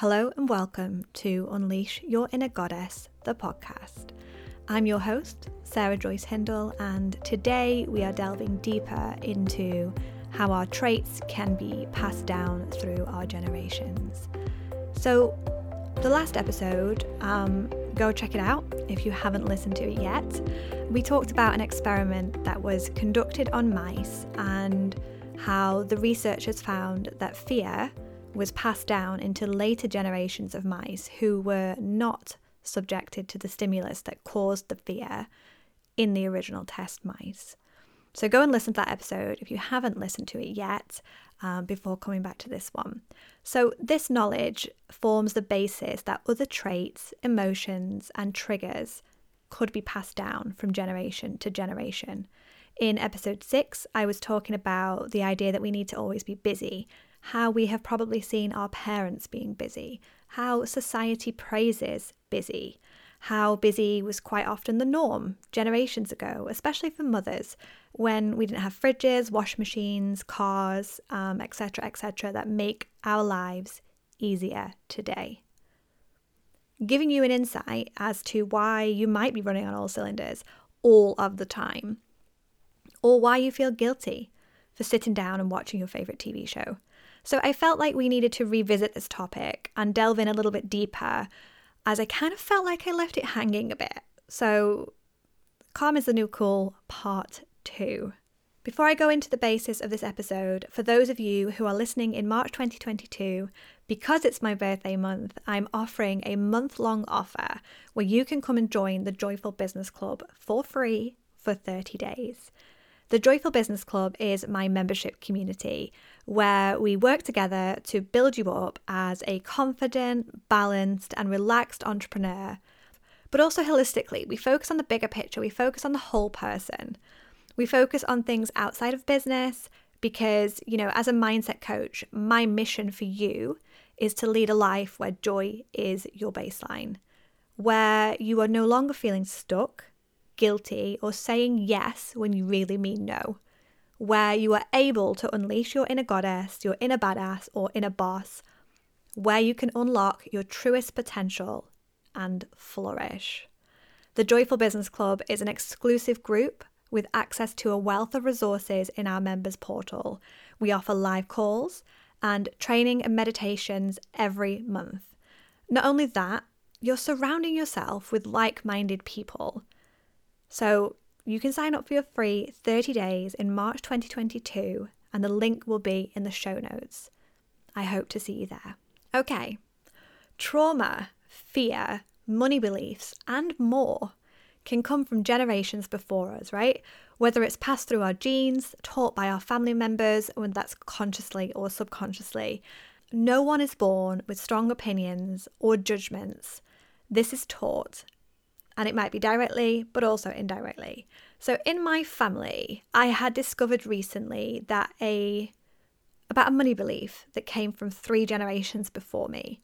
Hello and welcome to Unleash Your Inner Goddess, the podcast. I'm your host, Sarah Joyce Hindle, and today we are delving deeper into how our traits can be passed down through our generations. So, the last episode, um, go check it out if you haven't listened to it yet. We talked about an experiment that was conducted on mice and how the researchers found that fear was passed down into later generations of mice who were not subjected to the stimulus that caused the fear in the original test mice. So go and listen to that episode if you haven't listened to it yet um, before coming back to this one. So, this knowledge forms the basis that other traits, emotions, and triggers could be passed down from generation to generation. In episode six, I was talking about the idea that we need to always be busy how we have probably seen our parents being busy, how society praises busy, how busy was quite often the norm generations ago, especially for mothers, when we didn't have fridges, wash machines, cars, etc., um, etc., et that make our lives easier today. Giving you an insight as to why you might be running on all cylinders all of the time, or why you feel guilty for sitting down and watching your favourite TV show. So I felt like we needed to revisit this topic and delve in a little bit deeper, as I kind of felt like I left it hanging a bit. So, Calm is the New Cool, Part 2. Before I go into the basis of this episode, for those of you who are listening in March 2022, because it's my birthday month, I'm offering a month long offer where you can come and join the Joyful Business Club for free for 30 days. The Joyful Business Club is my membership community where we work together to build you up as a confident, balanced, and relaxed entrepreneur. But also holistically, we focus on the bigger picture, we focus on the whole person. We focus on things outside of business because, you know, as a mindset coach, my mission for you is to lead a life where joy is your baseline, where you are no longer feeling stuck guilty, or saying yes when you really mean no, where you are able to unleash your inner goddess, your inner badass, or inner boss, where you can unlock your truest potential and flourish. The Joyful Business Club is an exclusive group with access to a wealth of resources in our members portal. We offer live calls and training and meditations every month. Not only that, you're surrounding yourself with like minded people so you can sign up for your free 30 days in March 2022, and the link will be in the show notes. I hope to see you there. Okay, trauma, fear, money beliefs, and more can come from generations before us, right? Whether it's passed through our genes, taught by our family members, whether that's consciously or subconsciously. No one is born with strong opinions or judgments. This is taught and it might be directly, but also indirectly. So in my family, I had discovered recently that a about a money belief that came from three generations before me.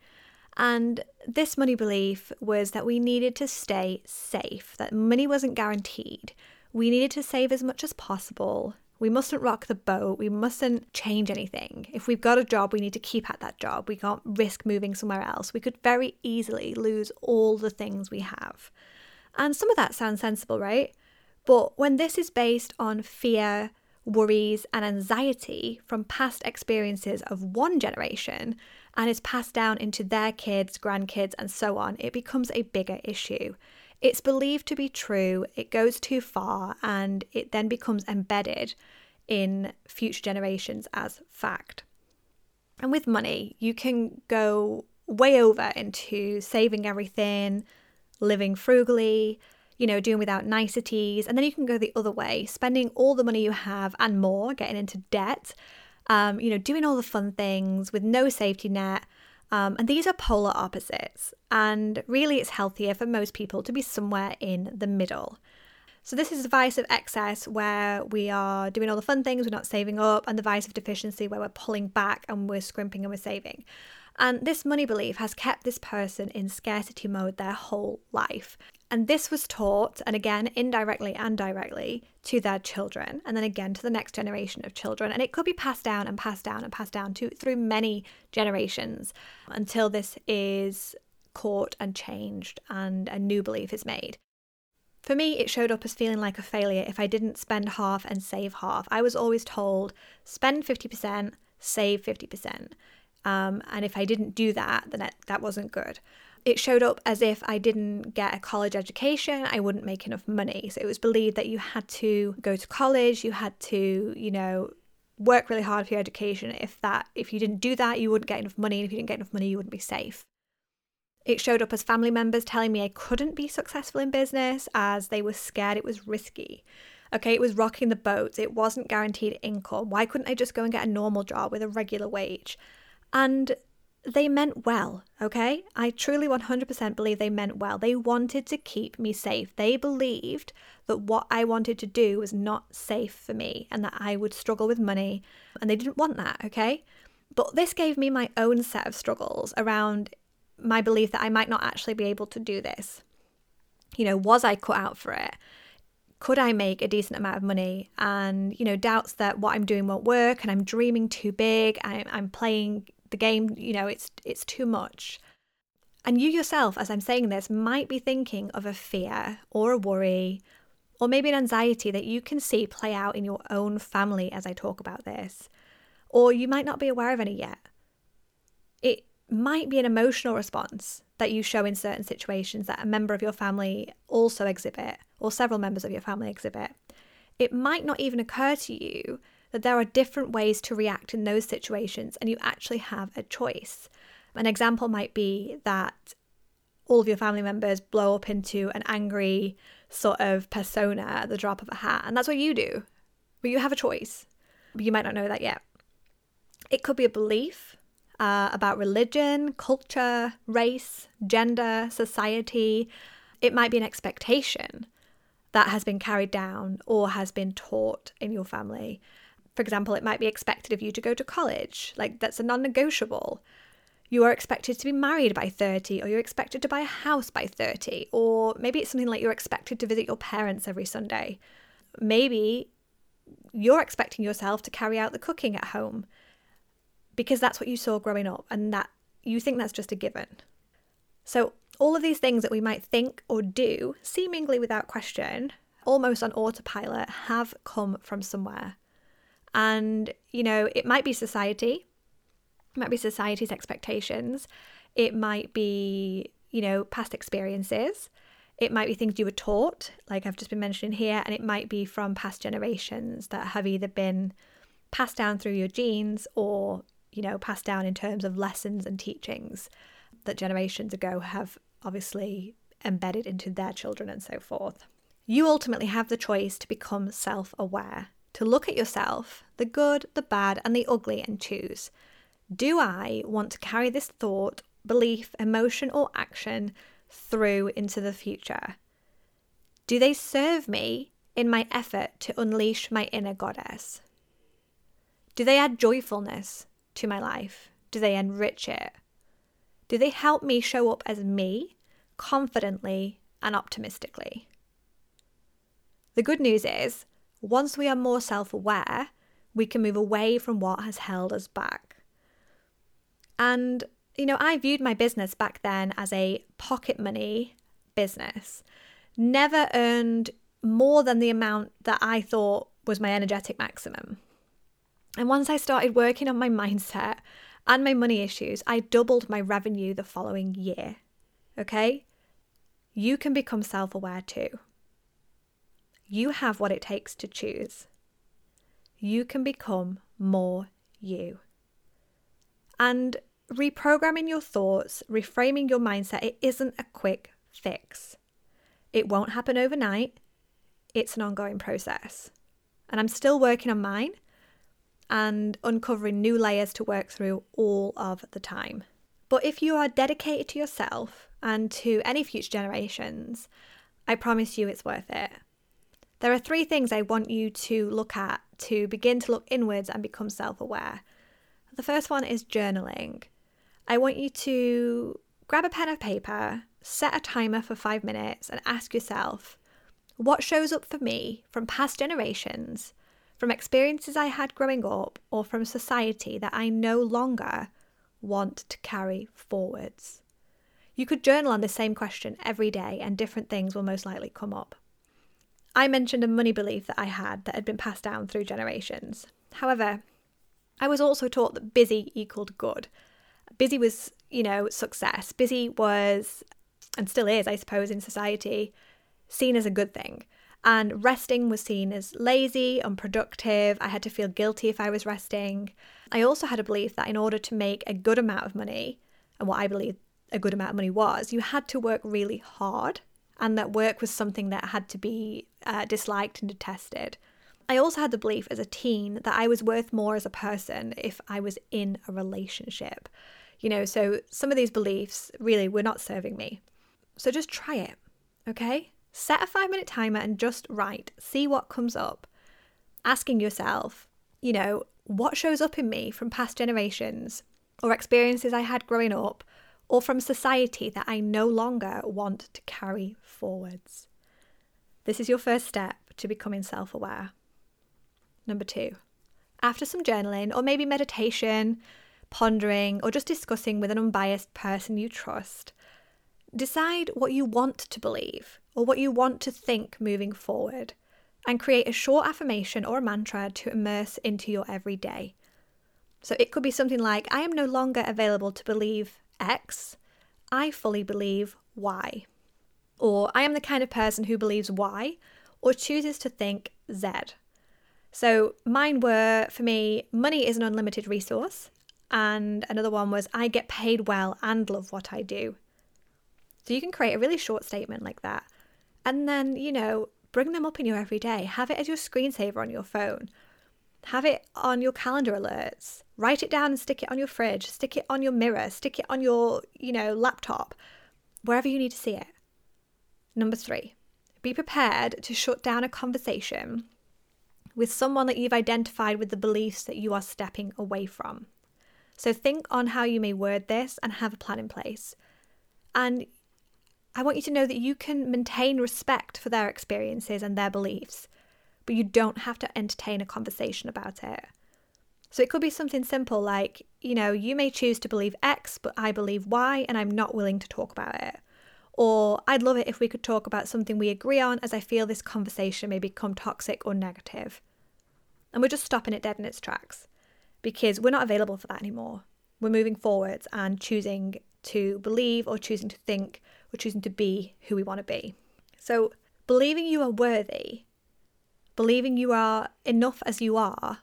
And this money belief was that we needed to stay safe, that money wasn't guaranteed. We needed to save as much as possible. We mustn't rock the boat. We mustn't change anything. If we've got a job, we need to keep at that job. We can't risk moving somewhere else. We could very easily lose all the things we have. And some of that sounds sensible, right? But when this is based on fear, worries, and anxiety from past experiences of one generation and is passed down into their kids, grandkids, and so on, it becomes a bigger issue. It's believed to be true, it goes too far, and it then becomes embedded in future generations as fact. And with money, you can go way over into saving everything, living frugally, you know, doing without niceties. And then you can go the other way, spending all the money you have and more, getting into debt, um, you know, doing all the fun things with no safety net. Um, and these are polar opposites. And really, it's healthier for most people to be somewhere in the middle. So, this is the vice of excess where we are doing all the fun things, we're not saving up, and the vice of deficiency where we're pulling back and we're scrimping and we're saving. And this money belief has kept this person in scarcity mode their whole life. And this was taught, and again, indirectly and directly, to their children, and then again to the next generation of children. And it could be passed down and passed down and passed down to through many generations until this is caught and changed and a new belief is made. For me, it showed up as feeling like a failure if I didn't spend half and save half. I was always told spend 50%, save 50%. Um, and if I didn't do that, then it, that wasn't good. It showed up as if I didn't get a college education, I wouldn't make enough money. So it was believed that you had to go to college, you had to, you know, work really hard for your education. If that, if you didn't do that, you wouldn't get enough money, and if you didn't get enough money, you wouldn't be safe. It showed up as family members telling me I couldn't be successful in business as they were scared it was risky. Okay, it was rocking the boat. It wasn't guaranteed income. Why couldn't I just go and get a normal job with a regular wage? And they meant well, okay? I truly 100% believe they meant well. They wanted to keep me safe. They believed that what I wanted to do was not safe for me and that I would struggle with money, and they didn't want that, okay? But this gave me my own set of struggles around my belief that I might not actually be able to do this. You know, was I cut out for it? Could I make a decent amount of money? And, you know, doubts that what I'm doing won't work and I'm dreaming too big. I'm, I'm playing the game, you know, it's it's too much. And you yourself, as I'm saying this, might be thinking of a fear or a worry or maybe an anxiety that you can see play out in your own family as I talk about this. Or you might not be aware of any yet. It might be an emotional response that you show in certain situations that a member of your family also exhibit, or several members of your family exhibit. It might not even occur to you that there are different ways to react in those situations and you actually have a choice. An example might be that all of your family members blow up into an angry sort of persona at the drop of a hat, and that's what you do. But you have a choice. You might not know that yet. It could be a belief uh, about religion, culture, race, gender, society. It might be an expectation that has been carried down or has been taught in your family. For example, it might be expected of you to go to college, like that's a non negotiable. You are expected to be married by 30, or you're expected to buy a house by 30, or maybe it's something like you're expected to visit your parents every Sunday. Maybe you're expecting yourself to carry out the cooking at home because that's what you saw growing up and that you think that's just a given. So, all of these things that we might think or do, seemingly without question, almost on autopilot, have come from somewhere. And, you know, it might be society, it might be society's expectations, it might be, you know, past experiences, it might be things you were taught, like I've just been mentioning here, and it might be from past generations that have either been passed down through your genes or you know, passed down in terms of lessons and teachings that generations ago have obviously embedded into their children and so forth. You ultimately have the choice to become self aware, to look at yourself, the good, the bad, and the ugly, and choose Do I want to carry this thought, belief, emotion, or action through into the future? Do they serve me in my effort to unleash my inner goddess? Do they add joyfulness to my life? Do they enrich it? Do they help me show up as me, confidently and optimistically? The good news is, once we are more self aware, we can move away from what has held us back. And, you know, I viewed my business back then as a pocket money business, never earned more than the amount that I thought was my energetic maximum. And once I started working on my mindset and my money issues, I doubled my revenue the following year. Okay? You can become self aware too. You have what it takes to choose. You can become more you. And reprogramming your thoughts, reframing your mindset, it isn't a quick fix. It won't happen overnight. It's an ongoing process. And I'm still working on mine and uncovering new layers to work through all of the time. But if you are dedicated to yourself and to any future generations, I promise you it's worth it. There are three things I want you to look at to begin to look inwards and become self aware. The first one is journaling. I want you to grab a pen and paper, set a timer for five minutes, and ask yourself what shows up for me from past generations, from experiences I had growing up, or from society that I no longer want to carry forwards? You could journal on the same question every day, and different things will most likely come up. I mentioned a money belief that I had that had been passed down through generations. However, I was also taught that busy equaled good. Busy was, you know, success. Busy was, and still is, I suppose, in society, seen as a good thing. And resting was seen as lazy, unproductive. I had to feel guilty if I was resting. I also had a belief that in order to make a good amount of money, and what I believe a good amount of money was, you had to work really hard, and that work was something that had to be uh, disliked and detested. I also had the belief as a teen that I was worth more as a person if I was in a relationship. You know, so some of these beliefs really were not serving me. So just try it, okay? Set a five minute timer and just write, see what comes up. Asking yourself, you know, what shows up in me from past generations or experiences I had growing up or from society that I no longer want to carry forwards. This is your first step to becoming self aware. Number two, after some journaling or maybe meditation, pondering, or just discussing with an unbiased person you trust, decide what you want to believe or what you want to think moving forward and create a short affirmation or a mantra to immerse into your everyday. So it could be something like I am no longer available to believe X, I fully believe Y. Or I am the kind of person who believes Y or chooses to think Z. So mine were, for me, money is an unlimited resource. And another one was I get paid well and love what I do. So you can create a really short statement like that. And then, you know, bring them up in your everyday. Have it as your screensaver on your phone. Have it on your calendar alerts. Write it down and stick it on your fridge. Stick it on your mirror. Stick it on your, you know, laptop. Wherever you need to see it. Number three, be prepared to shut down a conversation with someone that you've identified with the beliefs that you are stepping away from. So think on how you may word this and have a plan in place. And I want you to know that you can maintain respect for their experiences and their beliefs, but you don't have to entertain a conversation about it. So it could be something simple like, you know, you may choose to believe X, but I believe Y, and I'm not willing to talk about it. Or I'd love it if we could talk about something we agree on, as I feel this conversation may become toxic or negative. And we're just stopping it dead in its tracks because we're not available for that anymore. We're moving forwards and choosing to believe or choosing to think or choosing to be who we want to be. So, believing you are worthy, believing you are enough as you are,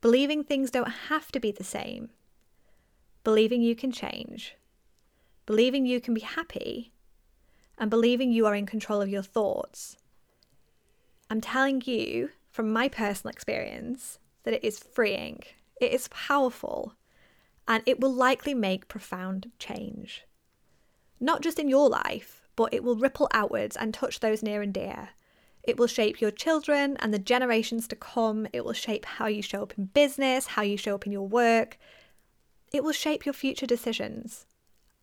believing things don't have to be the same, believing you can change, believing you can be happy, and believing you are in control of your thoughts. I'm telling you from my personal experience that it is freeing, it is powerful, and it will likely make profound change. Not just in your life, but it will ripple outwards and touch those near and dear. It will shape your children and the generations to come. It will shape how you show up in business, how you show up in your work. It will shape your future decisions.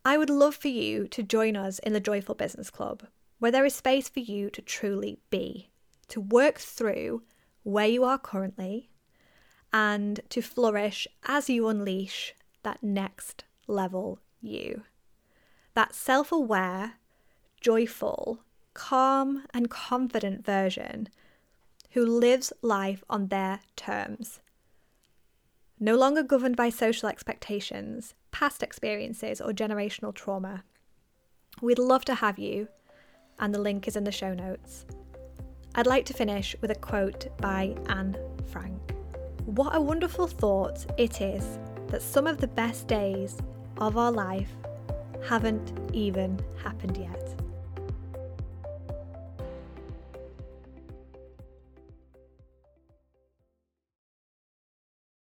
I would love for you to join us in the Joyful Business Club, where there is space for you to truly be, to work through where you are currently, and to flourish as you unleash that next level you. That self aware, joyful, calm, and confident version who lives life on their terms. No longer governed by social expectations, past experiences, or generational trauma. We'd love to have you, and the link is in the show notes. I'd like to finish with a quote by Anne Frank. What a wonderful thought it is that some of the best days of our life haven't even happened yet.